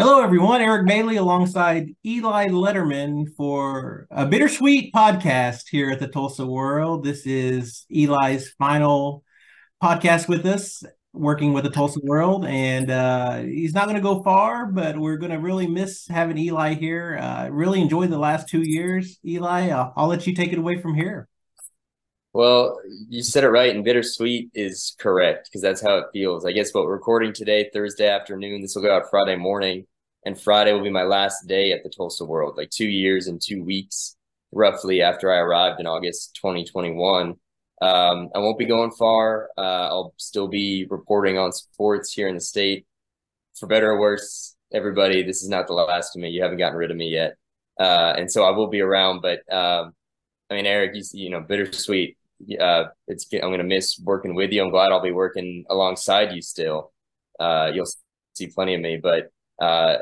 Hello, everyone. Eric Bailey alongside Eli Lederman for a bittersweet podcast here at the Tulsa World. This is Eli's final podcast with us, working with the Tulsa World, and uh, he's not going to go far, but we're going to really miss having Eli here. Uh, really enjoyed the last two years, Eli. I'll, I'll let you take it away from here. Well, you said it right, and bittersweet is correct because that's how it feels. I guess what we're recording today, Thursday afternoon. This will go out Friday morning, and Friday will be my last day at the Tulsa World. Like two years and two weeks, roughly after I arrived in August 2021. Um, I won't be going far. Uh, I'll still be reporting on sports here in the state. For better or worse, everybody, this is not the last of me. You haven't gotten rid of me yet, uh, and so I will be around. But um, I mean, Eric, you, you know, bittersweet uh, it's I'm gonna miss working with you. I'm glad I'll be working alongside you still. Uh, you'll see plenty of me, but uh,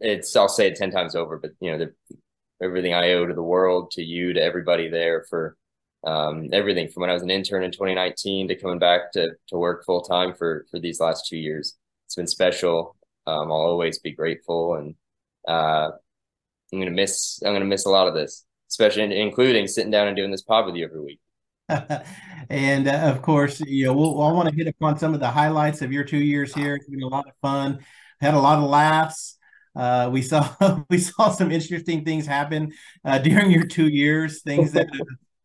it's I'll say it ten times over. But you know, the, everything I owe to the world, to you, to everybody there for um, everything from when I was an intern in 2019 to coming back to to work full time for for these last two years. It's been special. Um, I'll always be grateful, and uh, I'm gonna miss I'm gonna miss a lot of this, especially including sitting down and doing this pod with you every week. and uh, of course, you know, we'll, I want to hit upon some of the highlights of your two years here. It's been a lot of fun. Had a lot of laughs. Uh, we saw we saw some interesting things happen uh, during your two years. Things that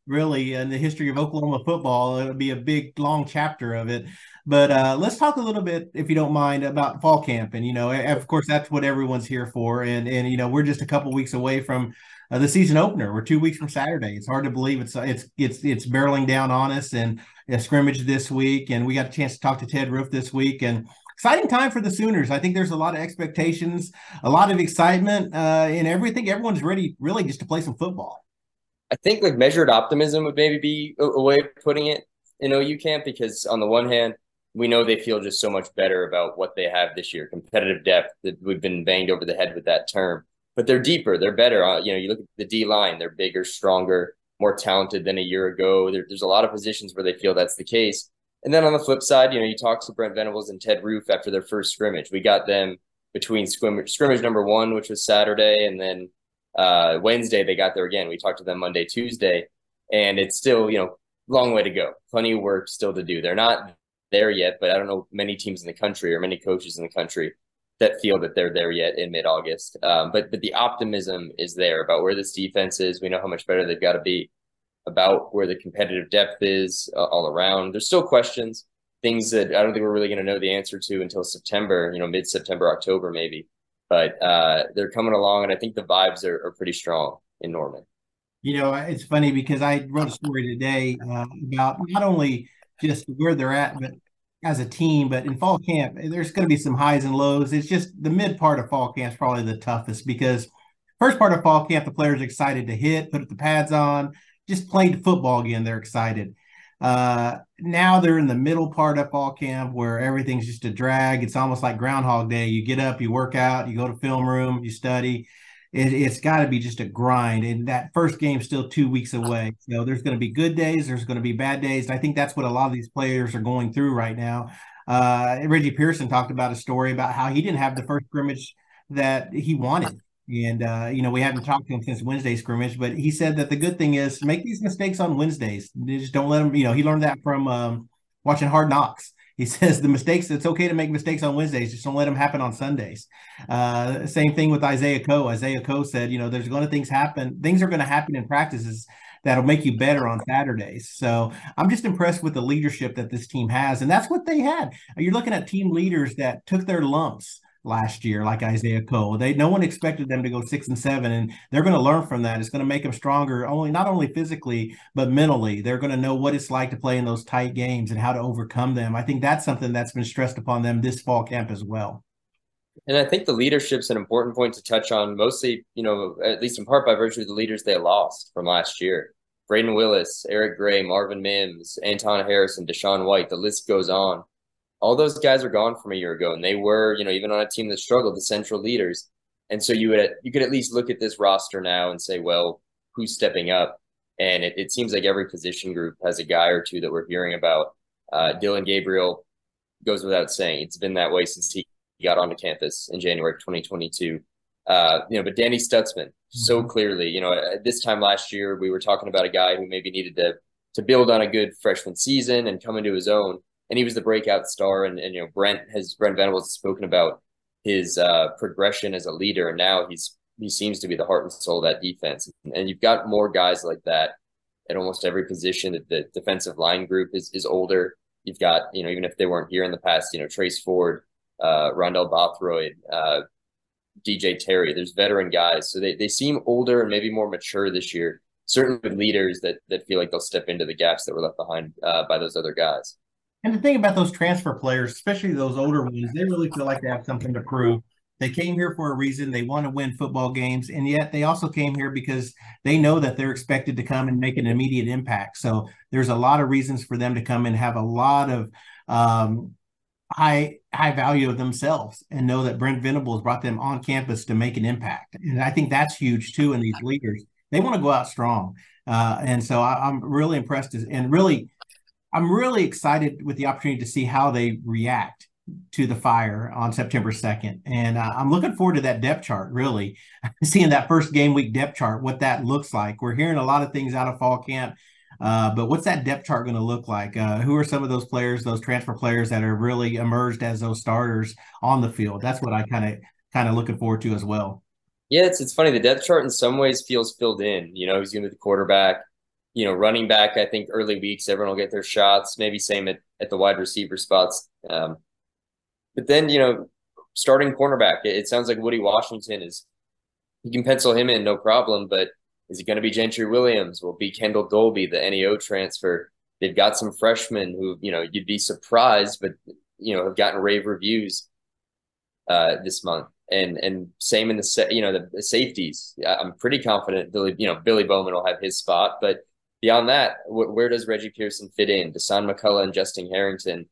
really in the history of Oklahoma football, it'll be a big long chapter of it. But uh, let's talk a little bit, if you don't mind, about fall camp. And you know, of course, that's what everyone's here for. And and you know, we're just a couple weeks away from uh, the season opener. We're two weeks from Saturday. It's hard to believe it's it's it's it's barreling down on us. And a scrimmage this week, and we got a chance to talk to Ted Roof this week, and exciting time for the Sooners. I think there's a lot of expectations, a lot of excitement, uh, and everything. Everyone's ready, really, just to play some football. I think like measured optimism would maybe be a, a way of putting it in OU camp because on the one hand, we know they feel just so much better about what they have this year, competitive depth. That we've been banged over the head with that term but they're deeper, they're better. Uh, you know, you look at the D line, they're bigger, stronger, more talented than a year ago. There, there's a lot of positions where they feel that's the case. And then on the flip side, you know, you talk to Brent Venables and Ted Roof after their first scrimmage. We got them between scrimmage, scrimmage number one, which was Saturday, and then uh, Wednesday they got there again. We talked to them Monday, Tuesday, and it's still, you know, long way to go. Plenty of work still to do. They're not there yet, but I don't know many teams in the country or many coaches in the country that feel that they're there yet in mid August. Um, but but the optimism is there about where this defense is. We know how much better they've got to be about where the competitive depth is uh, all around. There's still questions, things that I don't think we're really going to know the answer to until September. You know, mid September, October maybe. But uh, they're coming along, and I think the vibes are, are pretty strong in Norman. You know, it's funny because I wrote a story today uh, about not only just where they're at, but as a team, but in fall camp, there's going to be some highs and lows. It's just the mid part of fall camp is probably the toughest because first part of fall camp, the players excited to hit, put the pads on, just played football again. They're excited. Uh, now they're in the middle part of fall camp where everything's just a drag. It's almost like Groundhog Day. You get up, you work out, you go to film room, you study, it, has got to be just a grind. And that first game's still two weeks away. So there's going to be good days, there's going to be bad days. I think that's what a lot of these players are going through right now. Uh, Reggie Pearson talked about a story about how he didn't have the first scrimmage that he wanted. And, uh, you know, we haven't talked to him since Wednesday scrimmage, but he said that the good thing is make these mistakes on Wednesdays. Just don't let them, you know, he learned that from um, watching Hard Knocks. He says the mistakes it's okay to make mistakes on wednesdays just don't let them happen on sundays. Uh, same thing with isaiah coe. Isaiah coe said you know there's going to things happen things are going to happen in practices that'll make you better on saturdays. So i'm just impressed with the leadership that this team has and that's what they had. You're looking at team leaders that took their lumps last year, like Isaiah Coe. They no one expected them to go six and seven, and they're going to learn from that. It's going to make them stronger, only not only physically but mentally. They're going to know what it's like to play in those tight games and how to overcome them. I think that's something that's been stressed upon them this fall camp as well. And I think the leadership's an important point to touch on, mostly, you know, at least in part by virtue of the leaders they lost from last year. Brayden Willis, Eric Gray, Marvin Mims, Anton Harrison, DaShaun White, the list goes on all those guys are gone from a year ago, and they were, you know, even on a team that struggled, the central leaders. And so you would you could at least look at this roster now and say, well, who's stepping up? And it, it seems like every position group has a guy or two that we're hearing about. Uh, Dillon Gabriel goes without saying; it's been that way since he got onto campus in January of 2022. Uh, you know, but Danny Stutsman, so mm-hmm. clearly, you know, at this time last year we were talking about a guy who maybe needed to to build on a good freshman season and come into his own, and he was the breakout star. And, and you know, Brent has Brent Venables spoken about his uh, progression as a leader, and now he's he seems to be the heart and soul of that defense. And you've got more guys like that at almost every position. That the defensive line group is is older. You've got you know even if they weren't here in the past, you know Trace Ford, uh, Rondell Bothroyd, uh, DJ Terry. There's veteran guys, so they they seem older and maybe more mature this year. Certainly with leaders that that feel like they'll step into the gaps that were left behind uh, by those other guys. And the thing about those transfer players, especially those older ones, they really feel like they have something to prove. They came here for a reason. They want to win football games, and yet they also came here because they know that they're expected to come and make an immediate impact. So there's a lot of reasons for them to come and have a lot of um, high high value of themselves and know that Brent Venables brought them on campus to make an impact. And I think that's huge too in these leaders. They want to go out strong. Uh, and so I, am really impressed and really I'm really excited with the opportunity to see how they react to the fire on September 2nd. And uh, I'm looking forward to that depth chart, really, seeing that first game week depth chart, what that looks like. We're hearing a lot of things out of fall camp, uh, but what's that depth chart going to look like? Uh, who are some of those players, those transfer players that are really emerged as those starters on the field? That's what I kind of kind of looking forward to as well. Yeah, it's it's funny. The depth chart in some ways feels filled in. You know, who's going to be the quarterback? You know, running back. I think early weeks everyone will get their shots. Maybe same at, at the wide receiver spots. Um, but then, you know, starting cornerback, it, it sounds like Woody Washington is, you can pencil him in, no problem. But is it going to be Gentry Williams? Will be Kendel Dolby, the NEO transfer? They've got some freshmen who, you know, you'd be surprised, but, you know, have gotten rave reviews uh, this month. And and same in the you know the, the safeties. I'm pretty confident Billy you know Billy Bowman will have his spot, but beyond that, wh- where does Reggie Pearson fit in? Dasan McCullough and Justin Harrington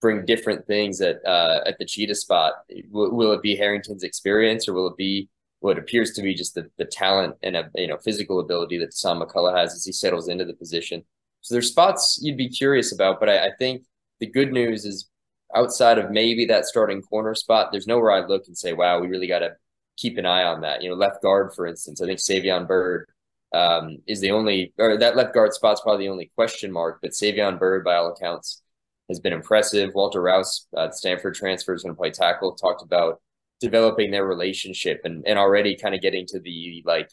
bring different things at uh, at the cheetah spot. Will, will, it be Harrington's experience, or will it be what appears to be just the, the talent and a you know physical ability that Dasan McCullough has as he settles into the position? So there's spots you'd be curious about, but I, I think the good news is outside of maybe that starting corner spot, there's nowhere I look and say, wow, we really got to keep an eye on that. You know, left guard, for instance, I think Savion Byrd um, is the only, or that left guard spot's probably the only question mark, but Savion Byrd, by all accounts, has been impressive. Walter Rouse, uh, Stanford transfer, is going to play tackle. Talked about developing their relationship and and already kind of getting to the like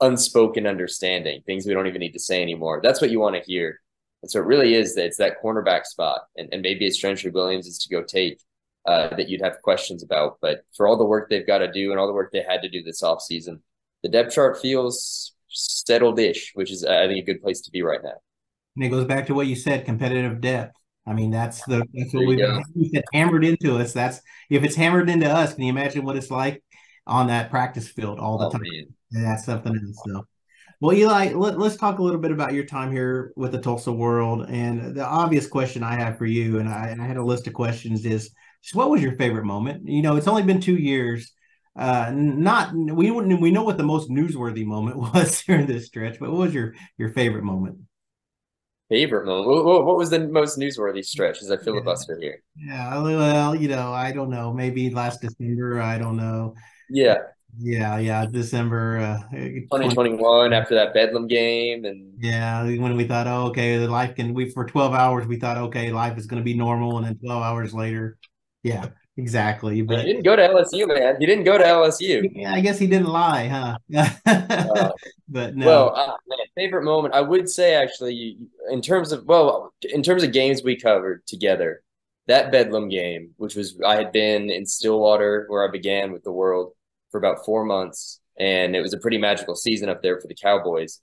unspoken understanding, things we don't even need to say anymore. That's what you want to hear. And so it really is that it's that cornerback spot, and, and maybe it's Gentry Williams is to go take uh, that you'd have questions about. But for all the work they've got to do and all the work they had to do this offseason, the depth chart feels settled-ish, which is I think a good place to be right now. And it goes back to what you said, competitive depth. I mean, that's the that's what we've been hammered into us. That's if it's hammered into us, can you imagine what it's like on that practice field all the oh, time? Man. That's something else. So, well, Eli, let, us talk a little bit about your time here with the Tulsa World. And the obvious question I have for you, and I, and I had a list of questions, is just what was your favorite moment? You know, it's only been two years. Uh, not we wouldn't. we know what the most newsworthy moment was during this stretch, but what was your your favorite moment? favorite moment? What, what was the most newsworthy stretch as I filibuster here? Yeah, well, you know, I don't know. Maybe last December. I don't know. Yeah. Yeah, yeah, December uh, 2021 after that Bedlam game and yeah, when we thought, oh, okay, the life can we for 12 hours we thought, okay, life is going to be normal, and then 12 hours later, yeah, Exactly. But he didn't go to LSU, man. He didn't go to LSU. Yeah, I guess he didn't lie, huh? uh, but no. Well, uh, man, favorite moment, I would say actually, in terms of well, in terms of games we covered together, that Bedlam game, which was I had been in Stillwater where I began with the world for about four months, and it was a pretty magical season up there for the Cowboys.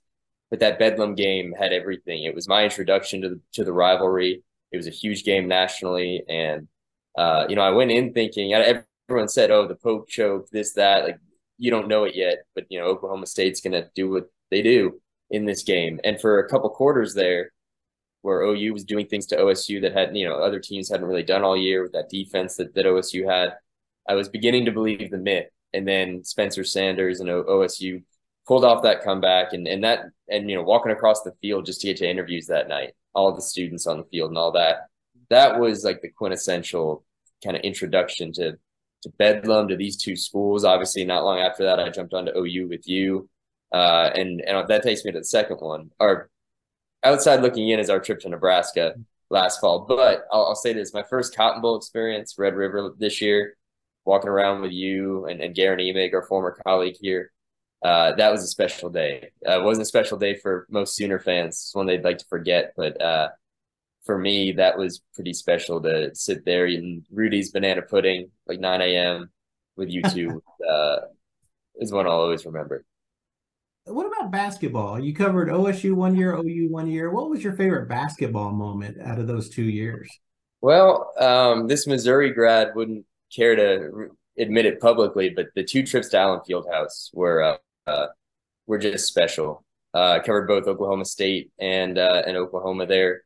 But that Bedlam game had everything. It was my introduction to the to the rivalry. It was a huge game nationally, and uh, you know, I went in thinking everyone said, "Oh, the Pope choke, this, that." Like you don't know it yet, but you know, Oklahoma State's gonna do what they do in this game. And for a couple quarters there, where OU was doing things to OSU that had you know other teams hadn't really done all year with that defense that that OSU had, I was beginning to believe the myth. And then Spencer Sanders and OSU pulled off that comeback, and and that and you know walking across the field just to get to interviews that night, all the students on the field and all that that was like the quintessential kind of introduction to to Bedlam to these two schools. Obviously, not long after that, I jumped onto OU with you, uh, and and that takes me to the second one. Our outside looking in is our trip to Nebraska last fall. But I'll, I'll say this: my first Cotton Bowl experience, Red River this year, walking around with you and and Guerin Emig, our former colleague here. Uh, that was a special day. Uh, it wasn't a special day for most Sooner fans. It's one they'd like to forget, but uh, for me, that was pretty special to sit there eating Rudy's banana pudding like 9 a.m. with you two. uh, is one I'll always remember. What about basketball? You covered OSU one year, OU one year. What was your favorite basketball moment out of those two years? Well, um, this Missouri grad wouldn't care to admit it publicly, but the two trips to Allen Fieldhouse were uh, uh, were just special. Uh, covered both Oklahoma State and uh, and Oklahoma there,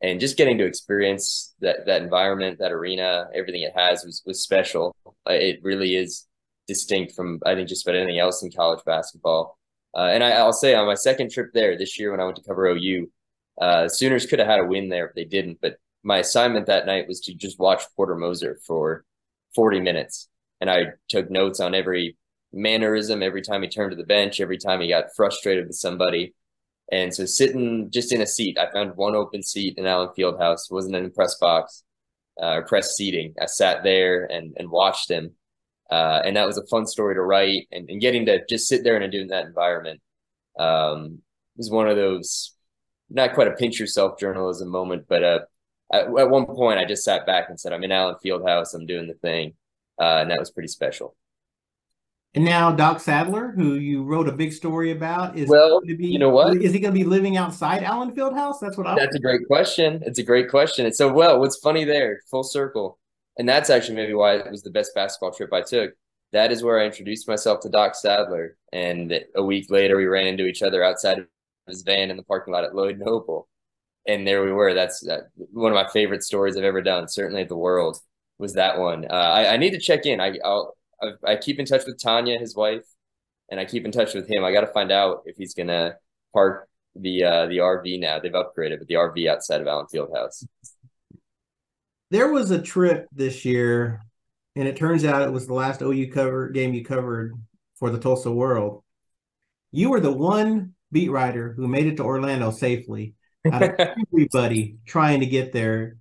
and just getting to experience that that environment, that arena, everything it has was was special. Uh, it really is distinct from I think just about anything else in college basketball. Uh, and I, will say on my second trip there this year when I went to cover OU, uh, Sooners could have had a win there if they didn't. But my assignment that night was to just watch Porter Moser for 40 minutes, and I took notes on every mannerism every time he turned to the bench, every time he got frustrated with somebody. And so sitting just in a seat, I found one open seat in Allen Fieldhouse. It wasn't an press box uh, or press seating. I sat there and and watched him, uh, and that was a fun story to write. And, and getting to just sit there and do in that environment um, was one of those not quite a pinch yourself journalism moment, but uh, at, at one point I just sat back and said, "I'm in Allen Fieldhouse. I'm doing the thing," uh, and that was pretty special. And now Doc Sadler, who you wrote a big story about, is well, be, you know what? Is he going to be living outside Allen Fieldhouse? That's what I. That's a great question. It's a great question. And so, well, what's funny there? Full circle, and that's actually maybe why it was the best basketball trip I took. That is where I introduced myself to Doc Sadler, and a week later we ran into each other outside of his van in the parking lot at Lloyd Noble, and there we were. That's that, one of my favorite stories I've ever done. Certainly the world was that one. Uh, I, I need to check in. I, I'll I, I keep in touch with Tanya, his wife, and I keep in touch with him. I got to find out if he's gonna park the uh, the RV now. They've upgraded, but the RV outside of Allen Fieldhouse. There was a trip this year, and it turns out it was the last OU cover game you covered for the Tulsa World. You were the one beat writer who made it to Orlando safely out of everybody trying to get there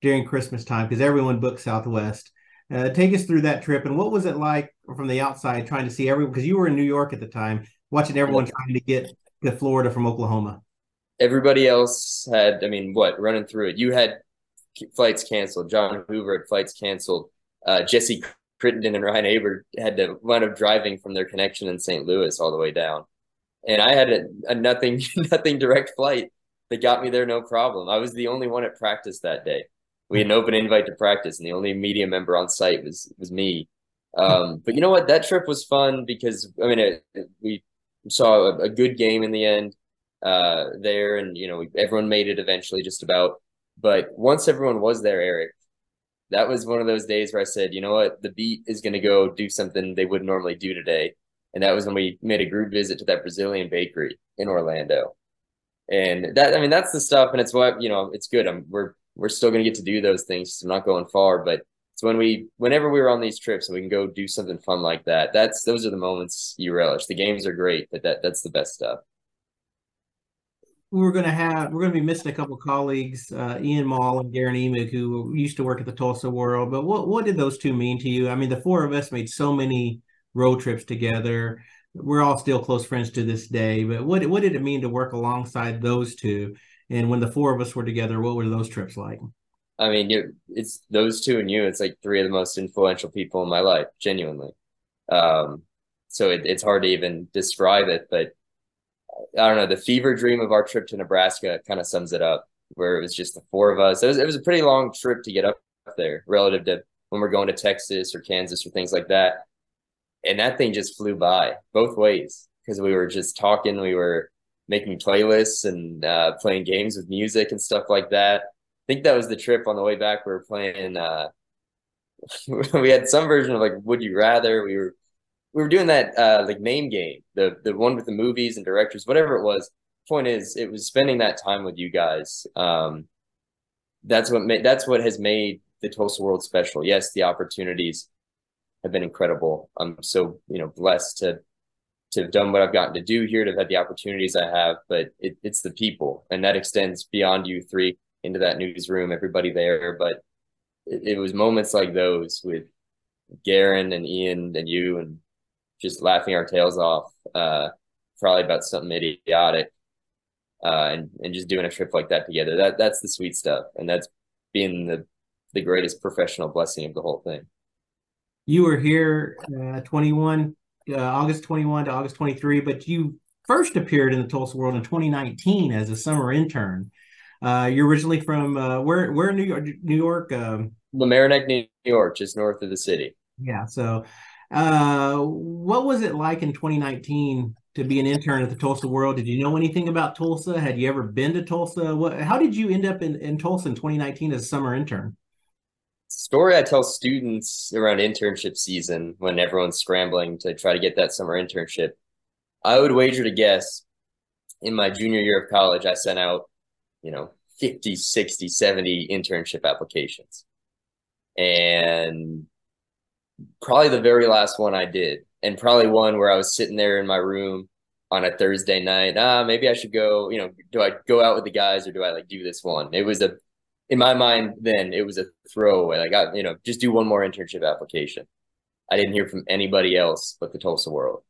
during Christmas time because everyone booked Southwest. Uh, take us through that trip and what was it like from the outside trying to see everyone because you were in New York at the time, watching everyone trying to get to Florida from Oklahoma. Everybody else had, I mean, what running through it? You had flights canceled. John Hoover had flights canceled. Uh, Jesse Crittenden and Ryan Aber had to wind up driving from their connection in St. Louis all the way down, and I had a, a nothing nothing direct flight that got me there no problem. I was the only one at practice that day we had an open invite to practice, and the only media member on site was was me. Um, but you know what? That trip was fun because I mean, it, it, we saw a, a, good game in the end uh, there, and you know, we, everyone made it eventually, just about. But once everyone was there, Eric, that was one of those days where I said, you know what, the beat is going to go do something they wouldn't normally do today, and that was when we made a group visit to that Brazilian bakery in Orlando. And that, I mean, that's the stuff, and it's what you know. It's good. I'm, we're we're still going to get to do those things. I'm not going far, but it's when we, whenever we were on these trips we can go do something fun like that. That's those are the moments you relish. The games are great, but that that's the best stuff. We're going to have we're going to be missing a couple colleagues, uh, Ian Mall and Guerin Emig, who used to work at the Tulsa World. But what what did those two mean to you? I mean, the four of us made so many road trips together. We're all still close friends to this day. But what what did it mean to work alongside those two? And when the four of us were together, what were those trips like? I mean, it's those two and you. It's like three of the most influential people in my life, genuinely. Um, so it, it's hard to even describe it, but I don't know. The fever dream of our trip to Nebraska kind of sums it up, where it was just the four of us. It was it was a pretty long trip to get up there, relative to when we're going to Texas or Kansas or things like that. And that thing just flew by both ways because we were just talking. We were making playlists and uh, playing games with music and stuff like that. I think that was the trip on the way back. We were playing. Uh, we had some version of like Would You Rather. We were we were doing that uh, like name game, the the one with the movies and directors, whatever it was. Point is, it was spending that time with you guys. Um, that's what made that's what has made the Tulsa World special. Yes, the opportunities have been incredible. I'm so you know blessed to to have done what I've gotten to do here, to have had the opportunities I have, but it, it's the people, and that extends beyond you three into that newsroom, everybody there. But it, it was moments like those with Guerin and Ian and you, and just laughing our tails off, uh, probably about something idiotic, uh, and and just doing a trip like that together. That that's the sweet stuff, and that's being the the greatest professional blessing of the whole thing. You were here, uh, 21, uh, August 21 to August 23, but you first appeared in the Tulsa World in 2019 as a summer intern. Uh, you're originally from uh, where? Where in New York? New York. Um, Mamaroneck, New York, just north of the city. Yeah. So, uh, what was it like in 2019 to be an intern at the Tulsa World? Did you know anything about Tulsa? Had you ever been to Tulsa? What? How did you end up in, in Tulsa in 2019 as a summer intern? Story I tell students around internship season when everyone's scrambling to try to get that summer internship. I would wager to guess in my junior year of college, I sent out, you know, 50, 60, 70 internship applications. And probably the very last one I did, and probably one where I was sitting there in my room on a Thursday night. Ah, maybe I should go. You know, do I go out with the guys or do I like do this one? It was a, in my mind then it was a throwaway. Like I, got you know, just do one more internship application. I didn't hear from anybody else but the Tulsa World.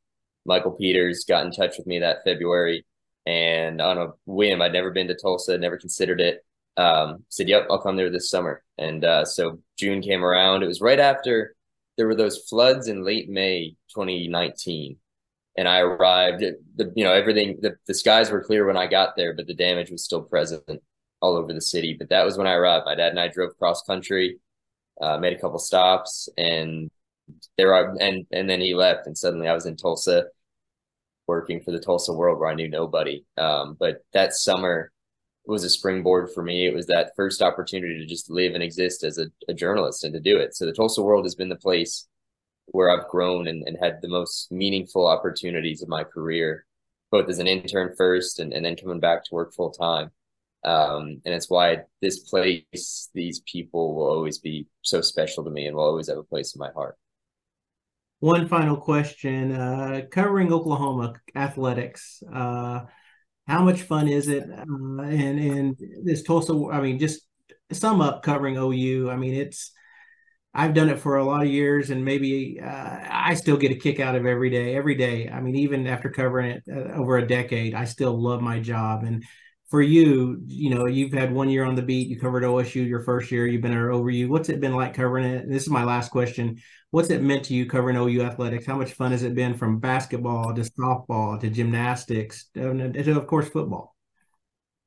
Michael Peters got in touch with me that February, and on a whim, I'd never been to Tulsa, never considered it. Um, said, "Yep, I'll come there this summer." And uh, so June came around. It was right after there were those floods in late May 2019. And I arrived, the, you know, everything, the, the skies were clear when I got there, but the damage was still present all over the city. But that was when I arrived. My dad and I drove cross country, uh, made a couple stops, and there are, and, and then he left. And suddenly I was in Tulsa working for the Tulsa World where I knew nobody. Um, but that summer, was a springboard for me. It was that first opportunity to just live and exist as a, a journalist and to do it. So the Tulsa World has been the place where I've grown and, and had the most meaningful opportunities of my career, both as an intern first and, and then coming back to work full time. Um, and it's why this place, these people will always be so special to me and will always have a place in my heart. One final question, uh, covering Oklahoma athletics. Uh, how much fun is it? Uh, and and this Tulsa, I mean, just sum up covering OU. I mean, it's I've done it for a lot of years, and maybe uh, I still get a kick out of every day. Every day, I mean, even after covering it uh, over a decade, I still love my job. And for you, you know, you've had one year on the beat. You covered OSU your first year. You've been at OU. What's it been like covering it? And this is my last question what's it meant to you covering OU athletics? How much fun has it been from basketball to softball to gymnastics to, to of course, football?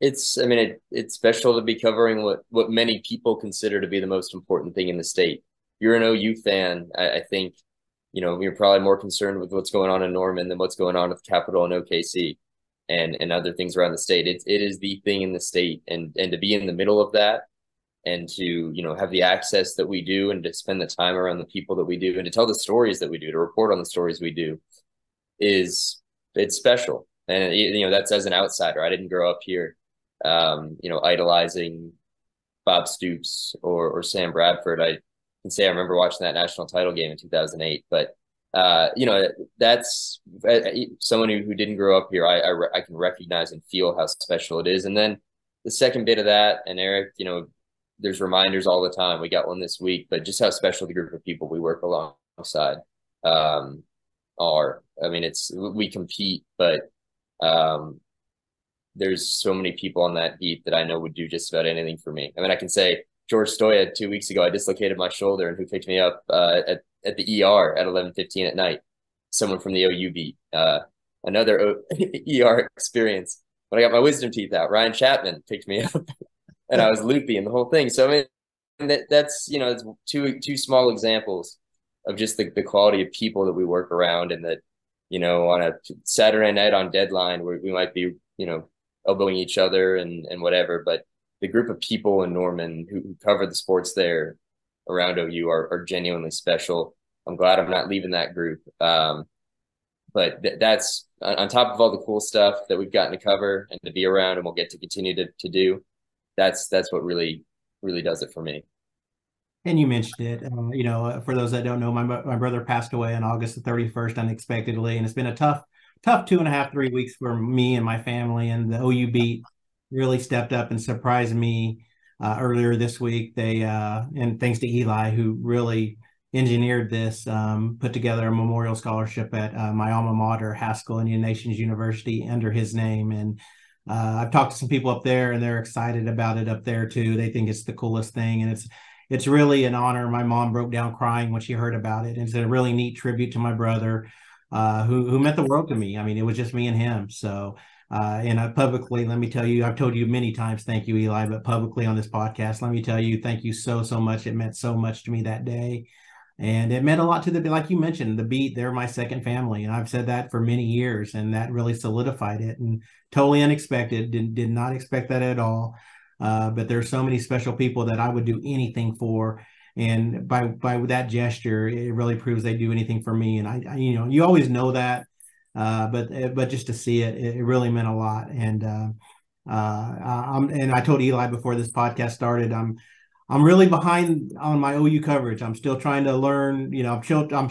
It's, I mean, it, it's special to be covering what, what many people consider to be the most important thing in the state. You're an OU fan. I, I think, you know, you're probably more concerned with what's going on in Norman than what's going on with Capital and OKC and, and other things around the state. It, it is the thing in the state. And, and to be in the middle of that and to you know have the access that we do and to spend the time around the people that we do and to tell the stories that we do to report on the stories we do is it's special and you know that's as an outsider i didn't grow up here um, you know idolizing bob stoops or or sam bradford i can say i remember watching that national title game in 2008 but uh, you know that's uh, someone who, didn't grow up here I, I i can recognize and feel how special it is and then the second bit of that and eric you know there's reminders all the time. We got one this week, but just how special the group of people we work alongside um, are. I mean, it's we compete, but um, there's so many people on that beat that I know would do just about anything for me. I mean, I can say George Stoia two weeks ago, I dislocated my shoulder, and who picked me up uh, at at the ER at eleven fifteen at night? Someone from the OU beat. Uh, another o- ER experience. When I got my wisdom teeth out, Ryan Chapman picked me up and I was loopy and the whole thing. So I mean, that that's you know, it's two two small examples of just the, the quality of people that we work around, and that you know, on a Saturday night on deadline, where we might be you know elbowing each other and and whatever, but the group of people in Norman who, who cover the sports there around OU are, are genuinely special. I'm glad I'm not leaving that group. Um, but th- that's on top of all the cool stuff that we've gotten to cover and to be around and we'll get to continue to, to do that's that's what really really does it for me. and you mentioned it. Uh, you know, uh, for those that don't know, my my brother passed away on August the 31st unexpectedly, and it's been a tough, tough two and a half, three weeks for me and my family. And the OU beat really stepped up and surprised me uh, earlier this week. They uh, and thanks to Eli, who really engineered this, um, put together a memorial scholarship at uh, my alma mater, Haskell Indian Nations University, under his name. And uh, I've talked to some people up there, and they're excited about it up there too. They think it's the coolest thing, and it's it's really an honor. My mom broke down crying when she heard about it. It's a really neat tribute to my brother, uh, who who meant the world to me. I mean, it was just me and him. So. Uh, and I publicly, let me tell you, I've told you many times, thank you, Eli, but publicly on this podcast, let me tell you, thank you so, so much. It meant so much to me that day. And it meant a lot to the, like you mentioned, the beat, they're my second family. And I've said that for many years, and that really solidified it and totally unexpected. Did, did not expect that at all. Uh, but there's so many special people that I would do anything for. And by by that gesture, it really proves they do anything for me. And I, I you know, you always know that, uh, but but just to see it, it really meant a lot. And uh, uh, and I told Eli before this podcast started, I'm I'm really behind on my OU coverage. I'm still trying to learn. You know, I'm still I'm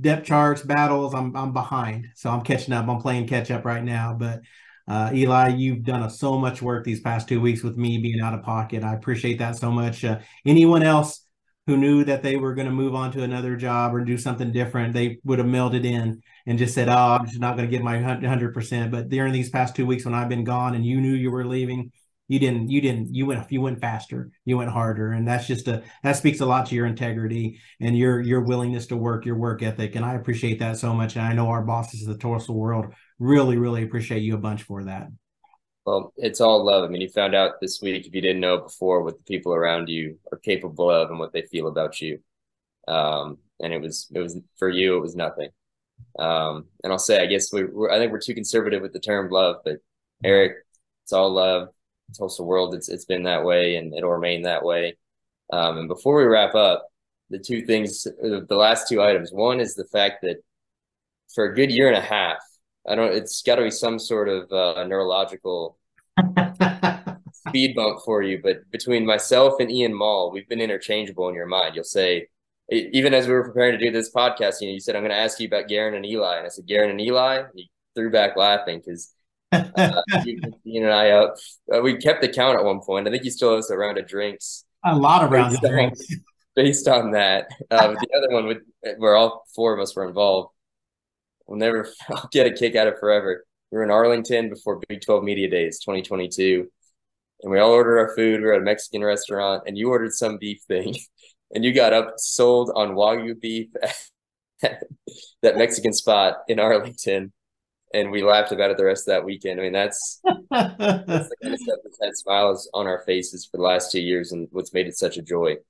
depth charts, battles. I'm I'm behind, so I'm catching up. I'm playing catch up right now. But uh, Eli, you've done a, so much work these past two weeks with me being out of pocket. I appreciate that so much. Uh, anyone else who knew that they were going to move on to another job or do something different, they would have melded in and just said, "Oh, I'm just not going to get my hundred percent." But during these past two weeks when I've been gone and you knew you were leaving you didn't you didn't you went you went faster you went harder. And that's just a that speaks a lot to your integrity and your your willingness to work your work ethic. And i appreciate that so much. And i know our bosses of the Tulsa world really really appreciate you a bunch for that well it's all love i mean you found out this week if you didn't know before what the people around you are capable of and what they feel about you um and it was it was for you it was nothing um and i'll say i guess we, we're i think we're too conservative with the term love but eric it's all love Tulsa world, it's it's been that way and it'll remain that way. Um, and before we wrap up, the two things, the last two items. One is the fact that for a good year and a half, I don't. It's got to be some sort of uh, neurological speed bump for you. But between myself and Ian Mall, we've been interchangeable in your mind. You'll say, even as we were preparing to do this podcast, you know, you said, "I'm going to ask you about Guerin and Eli," and I said, "Guerin and Eli." And you threw back laughing because uh, Ian and I up. Uh, we kept the count at one point. I think he still has a round of drinks. A lot of rounds of drinks. Based on that, uh, the other one, with, where all four of us were involved, we'll never I'll get a kick out of forever. We were in Arlington before Big 12 Media Days 2022, and we all ordered our food. We were at a Mexican restaurant, and you ordered some beef thing, and you got up sold on Wagyu beef at that Mexican spot in Arlington and we laughed about it the rest of that weekend. I mean, that's, that's the kind of stuff that's had smiles on our faces for the last two years, and what's made it such a joy. So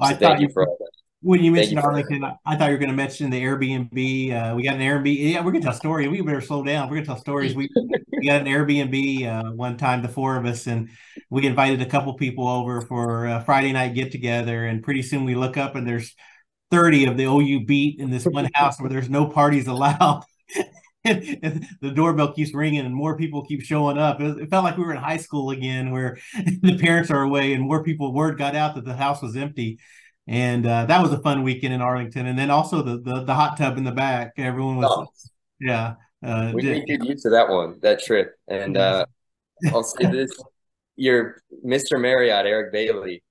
I thank you for all that. When you mentioned Arlington, I thought you were going to mention the Airbnb. Uh, we got an Airbnb. Yeah, we're going to tell stories. We better slow down. We're going to tell stories. We, we got an Airbnb uh, one time, the four of us, and we invited a couple people over for a Friday night get together. And pretty soon we look up and there's 30 of the OU beat in this one house where there's no parties allowed. and, the doorbell keeps ringing and more people keep showing up. It, it, felt like we were in high school again, where the parents are away and more people. Word got out that the house was empty, and uh, that was a fun weekend in Arlington. And then also the the, the hot tub in the back. Everyone was, oh. yeah. Uh, we did good use of that one, that trip. And uh, I'll say this: your Mr. Marriott, Eric Bailey.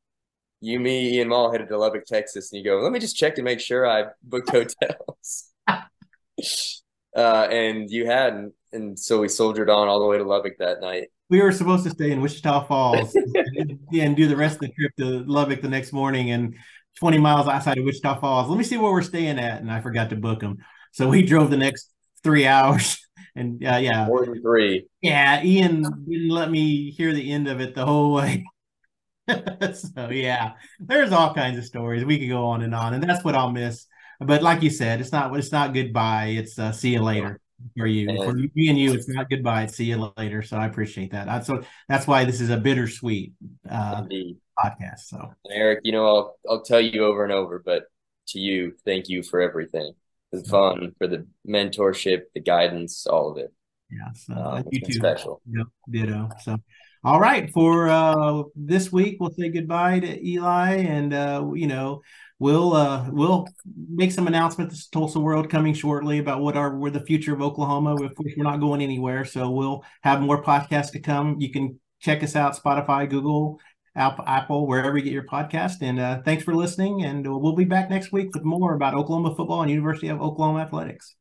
You, me, Ian Mall headed to Lubbock, Texas, and you go. Let me just check to make sure I booked hotels. uh, and you hadn't, and so we soldiered on all the way to Lubbock that night. We were supposed to stay in Wichita Falls and, and do the rest of the trip to Lubbock the next morning, and 20 miles outside of Wichita Falls. Let me see where we're staying at, and I forgot to book them, so we drove the next three hours. And uh, yeah, more than three. Yeah, Ian didn't let me hear the end of it the whole way. so yeah, there's all kinds of stories. We could go on and on, and that's what I'll miss but like you said, it's not it's not goodbye. It's uh, see you later for you. For me and you, it's not goodbye. It's see you later. So I appreciate that. So that's why this is a bittersweet uh, podcast. So Eric, you know, I'll I'll tell you over and over, but to you, thank you for everything. The fun, for the mentorship, the guidance, all of it. Yeah, so um, you too. Special. Yep, ditto. So All right, for uh, this week, we'll say goodbye to Eli, and uh, you know, we'll uh, we'll make some announcements to Tulsa World coming shortly about what are where the future of Oklahoma. Of course, we're not going anywhere, so we'll have more podcasts to come. You can check us out Spotify, Google, Apple, wherever you get your podcast. And uh, thanks for listening, and we'll be back next week with more about Oklahoma football and University of Oklahoma athletics.